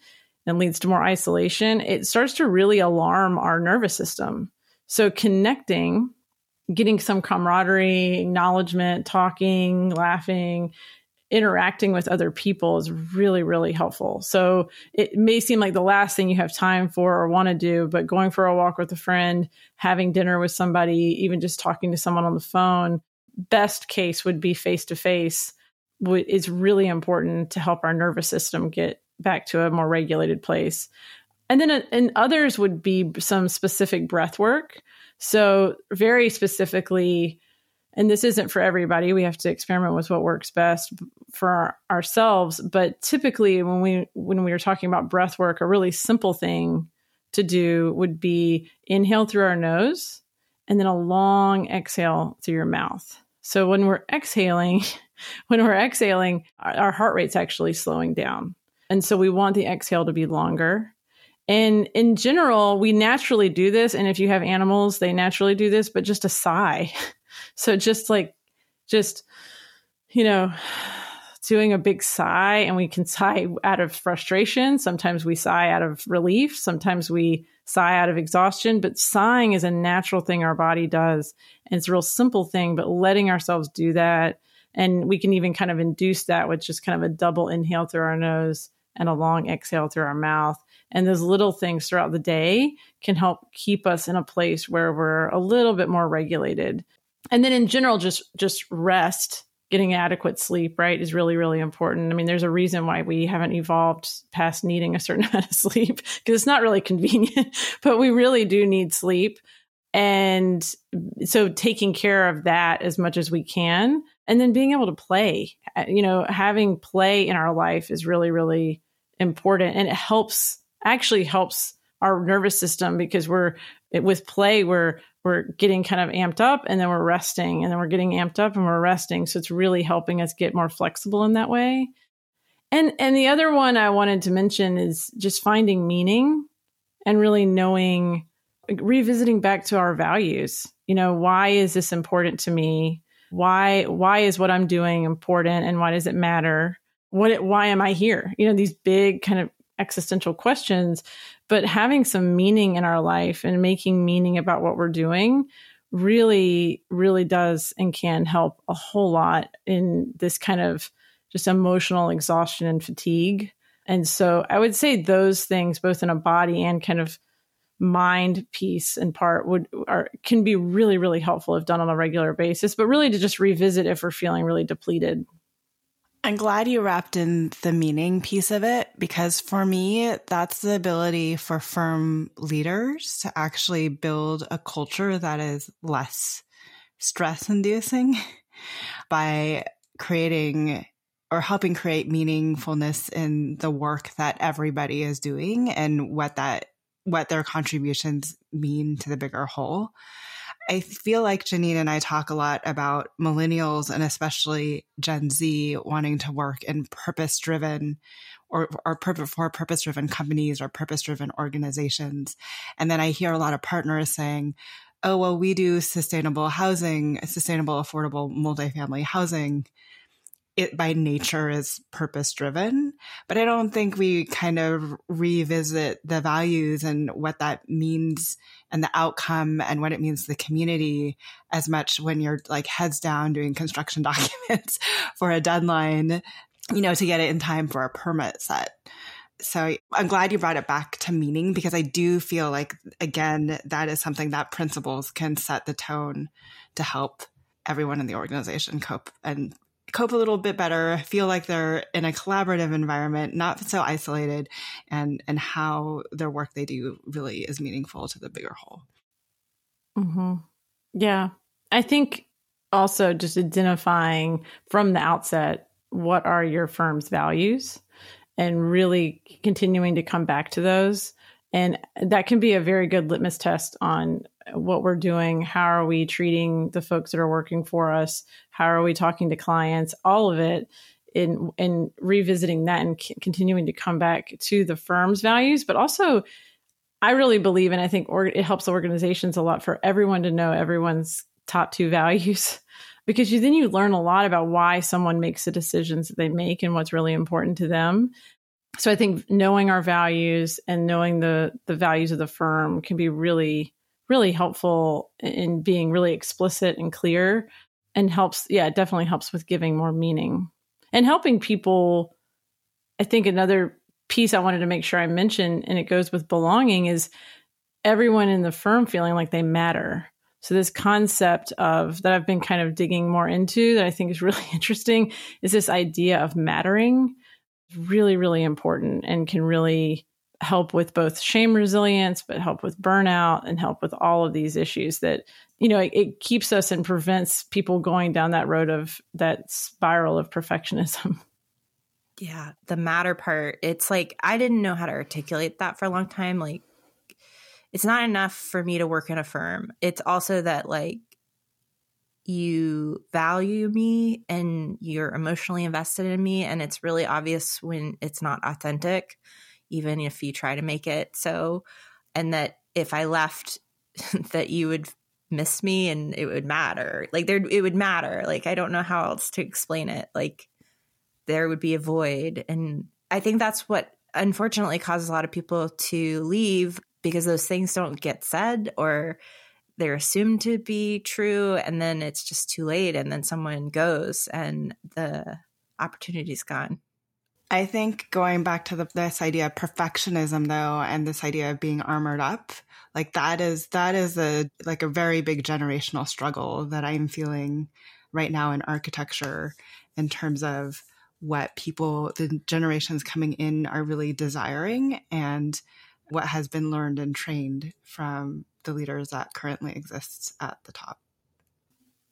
C: and leads to more isolation it starts to really alarm our nervous system so connecting, getting some camaraderie, acknowledgement, talking, laughing, interacting with other people is really, really helpful. So it may seem like the last thing you have time for or want to do, but going for a walk with a friend, having dinner with somebody, even just talking to someone on the phone, best case would be face to face is really important to help our nervous system get back to a more regulated place. And then uh, and others would be some specific breath work. So very specifically, and this isn't for everybody. We have to experiment with what works best for our, ourselves. But typically, when we when we are talking about breath work, a really simple thing to do would be inhale through our nose and then a long exhale through your mouth. So when we're exhaling, when we're exhaling, our heart rate's actually slowing down. And so we want the exhale to be longer. And in general, we naturally do this. And if you have animals, they naturally do this, but just a sigh. So just like, just, you know, doing a big sigh, and we can sigh out of frustration. Sometimes we sigh out of relief. Sometimes we sigh out of exhaustion. But sighing is a natural thing our body does. And it's a real simple thing, but letting ourselves do that. And we can even kind of induce that with just kind of a double inhale through our nose and a long exhale through our mouth. And those little things throughout the day can help keep us in a place where we're a little bit more regulated. And then in general, just just rest, getting adequate sleep, right, is really, really important. I mean, there's a reason why we haven't evolved past needing a certain amount of sleep because it's not really convenient, but we really do need sleep. And so taking care of that as much as we can and then being able to play, you know, having play in our life is really, really important. And it helps actually helps our nervous system because we're with play we're we're getting kind of amped up and then we're resting and then we're getting amped up and we're resting. So it's really helping us get more flexible in that way. And and the other one i wanted to mention is just finding meaning and really knowing revisiting back to our values. You know why is this important to me? Why why is what i'm doing important and why does it matter? What why am i here? You know these big kind of existential questions, but having some meaning in our life and making meaning about what we're doing really, really does and can help a whole lot in this kind of just emotional exhaustion and fatigue. And so I would say those things, both in a body and kind of mind piece and part would are can be really really helpful if done on a regular basis but really to just revisit if we're feeling really depleted
A: I'm glad you wrapped in the meaning piece of it because for me, that's the ability for firm leaders to actually build a culture that is less stress inducing by creating or helping create meaningfulness in the work that everybody is doing and what that what their contributions mean to the bigger whole. I feel like Janine and I talk a lot about millennials and especially Gen Z wanting to work in purpose driven or, or for purpose driven companies or purpose driven organizations. And then I hear a lot of partners saying, oh, well, we do sustainable housing, sustainable, affordable multifamily housing it by nature is purpose driven, but I don't think we kind of revisit the values and what that means and the outcome and what it means to the community as much when you're like heads down doing construction documents for a deadline, you know, to get it in time for a permit set. So I'm glad you brought it back to meaning because I do feel like, again, that is something that principals can set the tone to help everyone in the organization cope and cope a little bit better, feel like they're in a collaborative environment, not so isolated, and and how their work they do really is meaningful to the bigger whole.
C: Mm-hmm. Yeah, I think also just identifying from the outset what are your firm's values and really continuing to come back to those and that can be a very good litmus test on what we're doing how are we treating the folks that are working for us how are we talking to clients all of it in in revisiting that and c- continuing to come back to the firm's values. But also i really believe and i think or, it helps organizations a lot for everyone to know everyone's top two values. Because you then you learn a lot about why someone makes the decisions that they make and what's really important to them. So i think knowing our values and knowing the the values of the firm can be really really helpful in being really explicit and clear and helps yeah it definitely helps with giving more meaning and helping people. I think another piece i wanted to make sure i mentioned and it goes with belonging is everyone in the firm feeling like they matter. So this concept of that i've been kind of digging more into that i think is really interesting is this idea of mattering. Really really important and can really help with both shame resilience, but help with burnout and help with all of these issues that, you know, it, it, keeps us and prevents people going down that road of that spiral of perfectionism.
B: Yeah, the matter part, it's like I didn't know how to articulate that for a long time. Like, it's not enough for me to work in a firm. It's also that, like, you value me and you're emotionally invested in me. And it's really obvious when it's not authentic even if you try to make it so and that if i left that you would miss me and it would matter. Like there it would matter. Like i don't know how else to explain it. Like there would be a void. And i think that's what unfortunately causes a lot of people to leave because those things don't get said or they're assumed to be true and then it's just too late and then someone goes and the opportunity's gone
A: I think going back to the, this idea of perfectionism though, and this idea of being armored up, like that is, that is a, like a very big generational struggle that I'm feeling right now in architecture in terms of what people, the generations coming in are really desiring and what has been learned and trained from the leaders that currently exists at the top.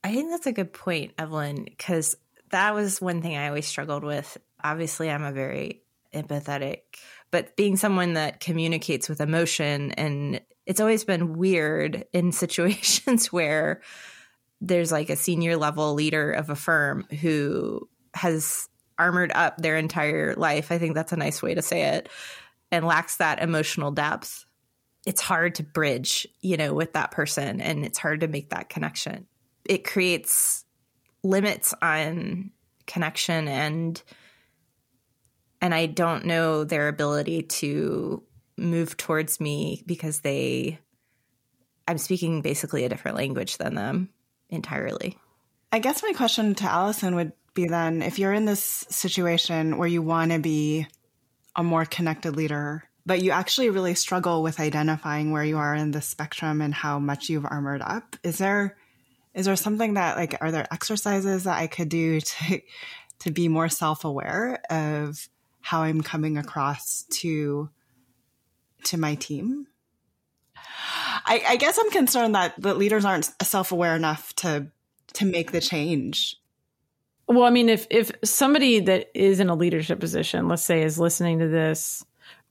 B: I think that's a good point, Evelyn, because that was one thing I always struggled with obviously I'm a very empathetic, but being someone that communicates with emotion and it's always been weird in situations where there's like a senior level leader of a firm who has armored up their entire life. I think that's a nice way to say it and lacks that emotional depth. It's hard to bridge, you know, with that person and it's hard to make that connection. It creates limits on connection and and I don't know their ability to move towards me because they I'm speaking basically a different language than them entirely.
A: I guess my question to Allison would be then if you're in this situation where you want to be a more connected leader, but you actually really struggle with identifying where you are in the spectrum and how much you've armored up, is there is there something that like are there exercises that I could do to to be more self-aware of how I'm coming across to to my team. I, I guess I'm concerned that the leaders aren't self aware enough to to make the change.
C: Well, I mean, if if somebody that is in a leadership position, let's say, is listening to this,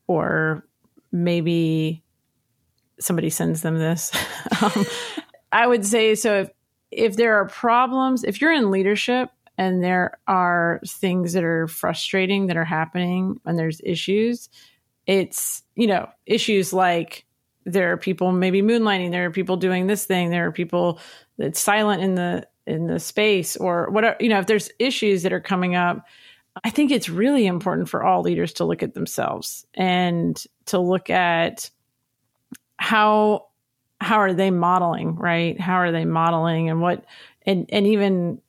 C: or maybe somebody sends them this, um, I would say so. If if there are problems, if you're in leadership and there are things that are frustrating that are happening and there's issues. It's you know issues like there are people maybe moonlighting there are people doing this thing there are people that's silent in the in the space or whatever you know if there's issues that are coming up i think it's really important for all leaders to look at themselves and to look at how how are they modeling right? How are they modeling and what and and even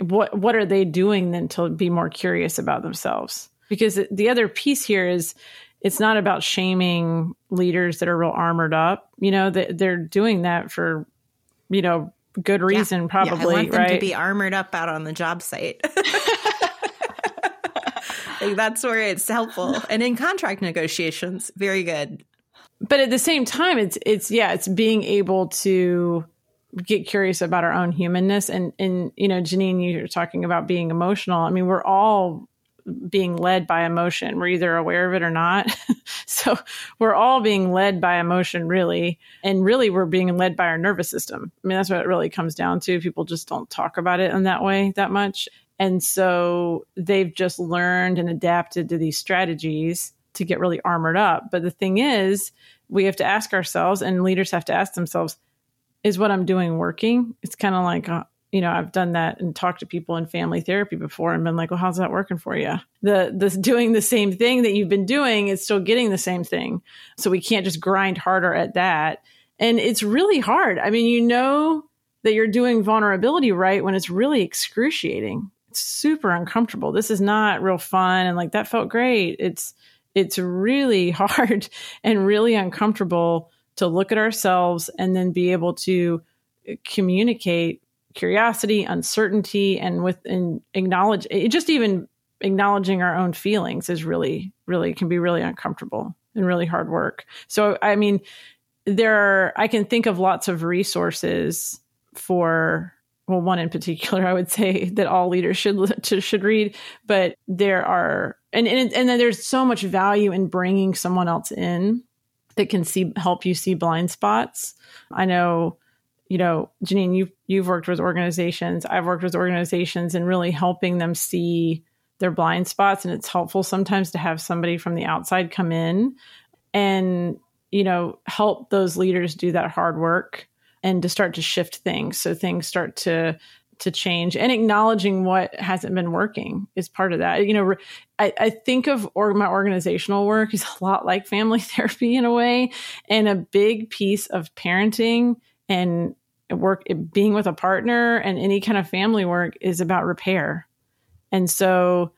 C: what what are they doing then to be more curious about themselves Because the other piece here is it's not about shaming leaders that are real armored up. You know, that they're doing that for, you know, good reason,
B: yeah.
C: probably.
B: Yeah, I want them
C: right?
B: to be armored up out on the job site. like that's where it's helpful. And in contract negotiations, very good.
C: But at the same time, it's it's yeah, it's being able to get curious about our own humanness and and you know, Janine, you're talking about being emotional. I mean, we're all being led by emotion. We're either aware of it or not. so we're all being led by emotion, really. And really, we're being led by our nervous system. I mean, that's what it really comes down to. People just don't talk about it in that way that much. And so they've just learned and adapted to these strategies to get really armored up. But the thing is, we have to ask ourselves, and leaders have to ask themselves, is what I'm doing working? It's kind of like, uh, you know, I've done that and talked to people in family therapy before and been like, well, how's that working for you? The the doing the same thing that you've been doing is still getting the same thing. So we can't just grind harder at that. And it's really hard. I mean, you know that you're doing vulnerability right when it's really excruciating. It's super uncomfortable. This is not real fun and like that felt great. It's it's really hard and really uncomfortable to look at ourselves and then be able to uh, communicate curiosity, uncertainty, and with and acknowledge it, just even acknowledging our own feelings is really, really can be really uncomfortable and really hard work. So, I mean, there are, I can think of lots of resources for well one in particular i would say that all leaders should should read but there are and and, and then there's so much value in bringing someone else in that can see help you see blind spots. I know you know janine you've you've worked with organizations. I've worked with organizations and really helping them see their blind spots and it's helpful sometimes to have somebody from the outside come in and you know help those leaders do that hard work and to start to shift things. So things start to to change and acknowledging what hasn't been working is part of that. You know i, I think of my organizational work is a lot like family therapy in a way and a big piece of parenting and work being with a partner and any kind of family work is about repair. And so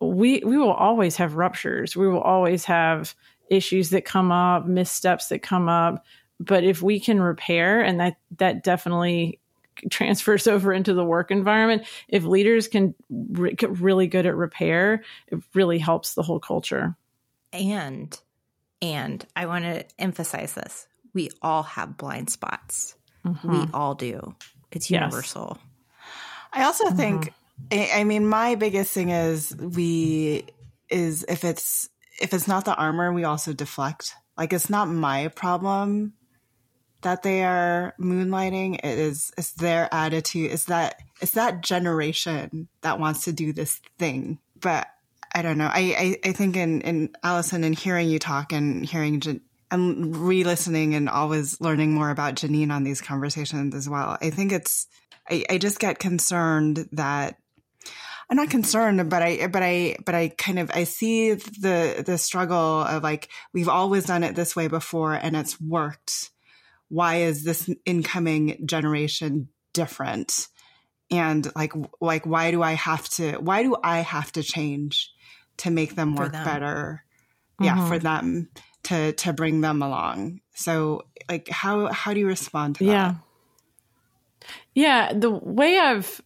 C: we we will always have ruptures. We will always have issues that come up missteps that come up. But if we can repair and that that definitely transfers over into the work environment if leaders can re- get really good at repair it really helps the whole culture
B: and and i want to emphasize this we all have blind spots mm-hmm. we all do it's universal yes.
A: i also mm-hmm. think i mean my biggest thing is we is if it's if it's not the armor we also deflect like it's not my problem that they are moonlighting. It is it's their attitude. It's that it's that generation that wants to do this thing. But I don't know. I I, I think in in Allison and hearing you talk and hearing and re-listening and always learning more about Janine on these conversations as well. I think it's I, I just get concerned that I'm not concerned, but I, but I, but I kind of, I see the, the struggle of like, we've always done it this way before and it's worked why is this incoming generation different? And like, like, why do I have to, why do I have to change to make them work them. better? Mm-hmm. Yeah, for mm-hmm. them to, to bring them along. So like, how, how do you respond to
C: yeah. Yeah. The way I've,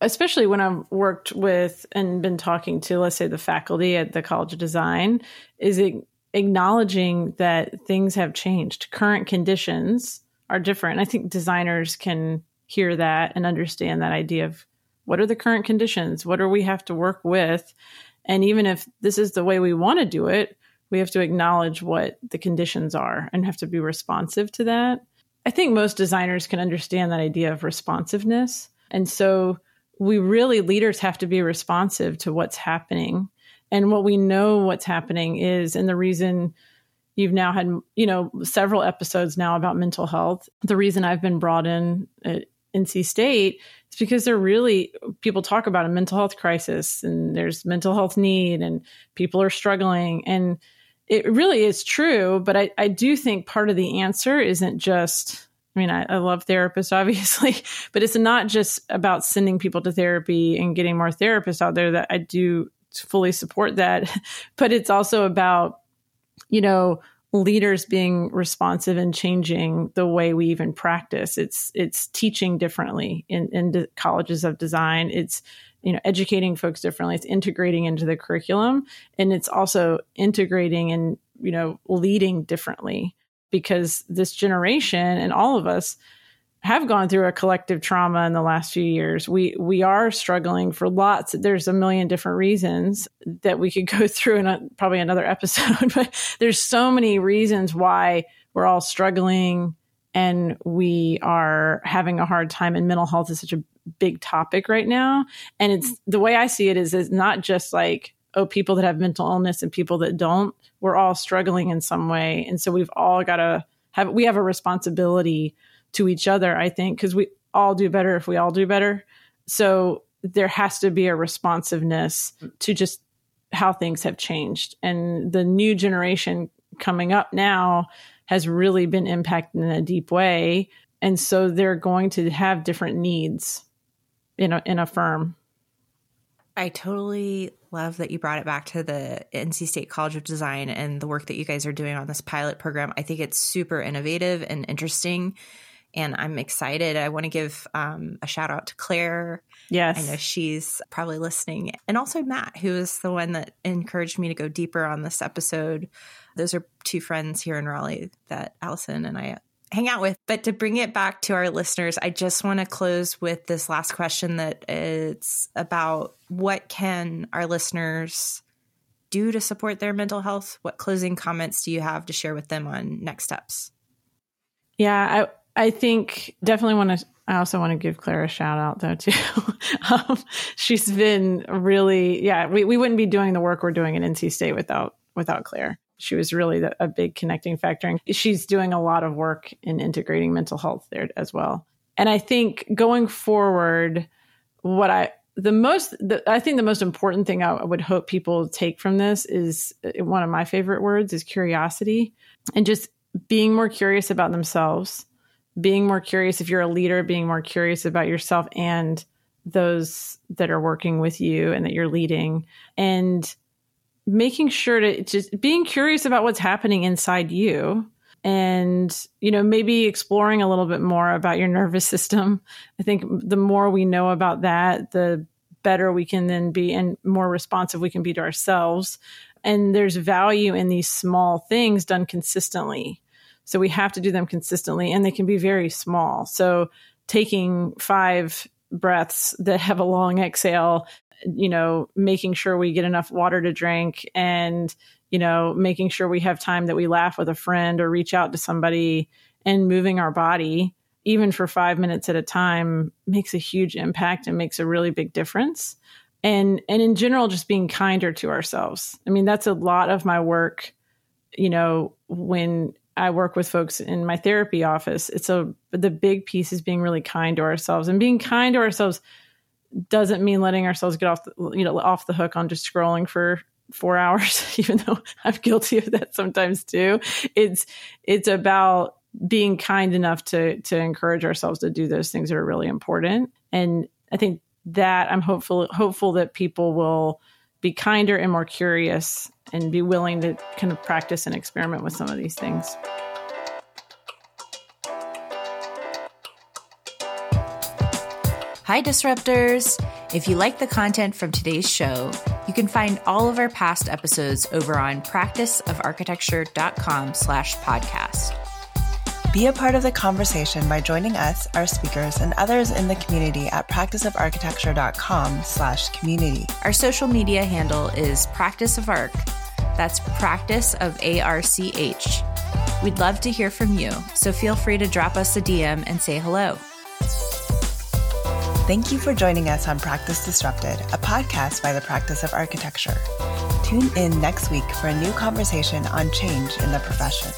C: especially when I've worked with and been talking to, let's say, the faculty at the College of Design, is it acknowledging that things have changed. Current conditions are different. I think designers can hear that and understand that idea of what are the current conditions? What do we have to work with? And even if this is the way we want to do it, we have to acknowledge what the conditions are and have to be responsive to that. I think most designers can understand that idea of responsiveness. And so we really, leaders have to be responsive to what's happening and what we know what's happening is, and the reason you've now had, you know, several episodes now about mental health. The reason I've been brought in uh, at NC State is because they're really, people talk about a mental health crisis and there's mental health need and people are struggling. And it really is true. But I, I do think part of the answer isn't just, I mean, I, I, love therapists, obviously, but it's not just about sending people to therapy and getting more therapists out there. That I do fully support that. But it's also about, you know, leaders being responsive and changing the way we even practice. It's it's teaching differently in, in colleges of design. It's you know educating folks differently. It's integrating into the curriculum, and it's also integrating and you know leading differently because this generation and all of us have gone through a collective trauma in the last few years. We we are struggling for lots. There's a million different reasons that we could go through in a, probably another episode, but there's so many reasons why we're all struggling and we are having a hard time and mental health is such a big topic right now. And it's the way I see it is it's not just like oh people that have mental illness and people that don't. We're all struggling in some way. And so we've all got to have we have a responsibility to each other, I think, because we all do better if we all do better. So there has to be a responsiveness to just how things have changed. And the new generation coming up now has really been impacted in a deep way. And so they're going to have different needs in a, in a firm.
B: I totally love that you brought it back to the NC State College of Design and the work that you guys are doing on this pilot program. I think it's super innovative and interesting and I'm excited. I want to give um, a shout out to Claire.
C: Yes.
B: I know she's probably listening. And also Matt, who is the one that encouraged me to go deeper on this episode. Those are two friends here in Raleigh that Allison and I hang out with. But to bring it back to our listeners, I just want to close with this last question that it's about what can our listeners do to support their mental health? What closing comments do you have to share with them on next steps?
C: Yeah, I I think definitely want to. I also want to give Claire a shout out though too. um, she's been really, yeah. We, we wouldn't be doing the work we're doing at NC State without without Claire. She was really the, a big connecting factor, and she's doing a lot of work in integrating mental health there as well. And I think going forward, what I the most the, I think the most important thing I would hope people take from this is one of my favorite words is curiosity and just being more curious about themselves being more curious if you're a leader being more curious about yourself and those that are working with you and that you're leading and making sure to just being curious about what's happening inside you and you know maybe exploring a little bit more about your nervous system. I think the more we know about that the better we can then be and more responsive we can be to ourselves. And there's value in these small things done consistently so we have to do them consistently and they can be very small. So taking five breaths that have a long exhale, you know, making sure we get enough water to drink and, you know, making sure we have time that we laugh with a friend or reach out to somebody and moving our body even for 5 minutes at a time makes a huge impact and makes a really big difference. And and in general just being kinder to ourselves. I mean, that's a lot of my work, you know, when I work with folks in my therapy office. It's a the big piece is being really kind to ourselves, and being kind to ourselves doesn't mean letting ourselves get off the, you know off the hook on just scrolling for four hours, even though I'm guilty of that sometimes too. It's it's about being kind enough to to encourage ourselves to do those things that are really important, and I think that I'm hopeful hopeful that people will be kinder and more curious and be willing to kind of practice and experiment with some of these things.
B: Hi, Disruptors! If you like the content from today's show, you can find all of our past episodes over on practiceofarchitecture.com slash podcast.
A: Be a part of the conversation by joining us, our speakers, and others in the community at practiceofarchitecture.com slash community.
B: Our social media handle is Practice of Arch. That's Practice of A-R-C-H. We'd love to hear from you, so feel free to drop us a DM and say hello.
A: Thank you for joining us on Practice Disrupted, a podcast by the Practice of Architecture. Tune in next week for a new conversation on change in the profession.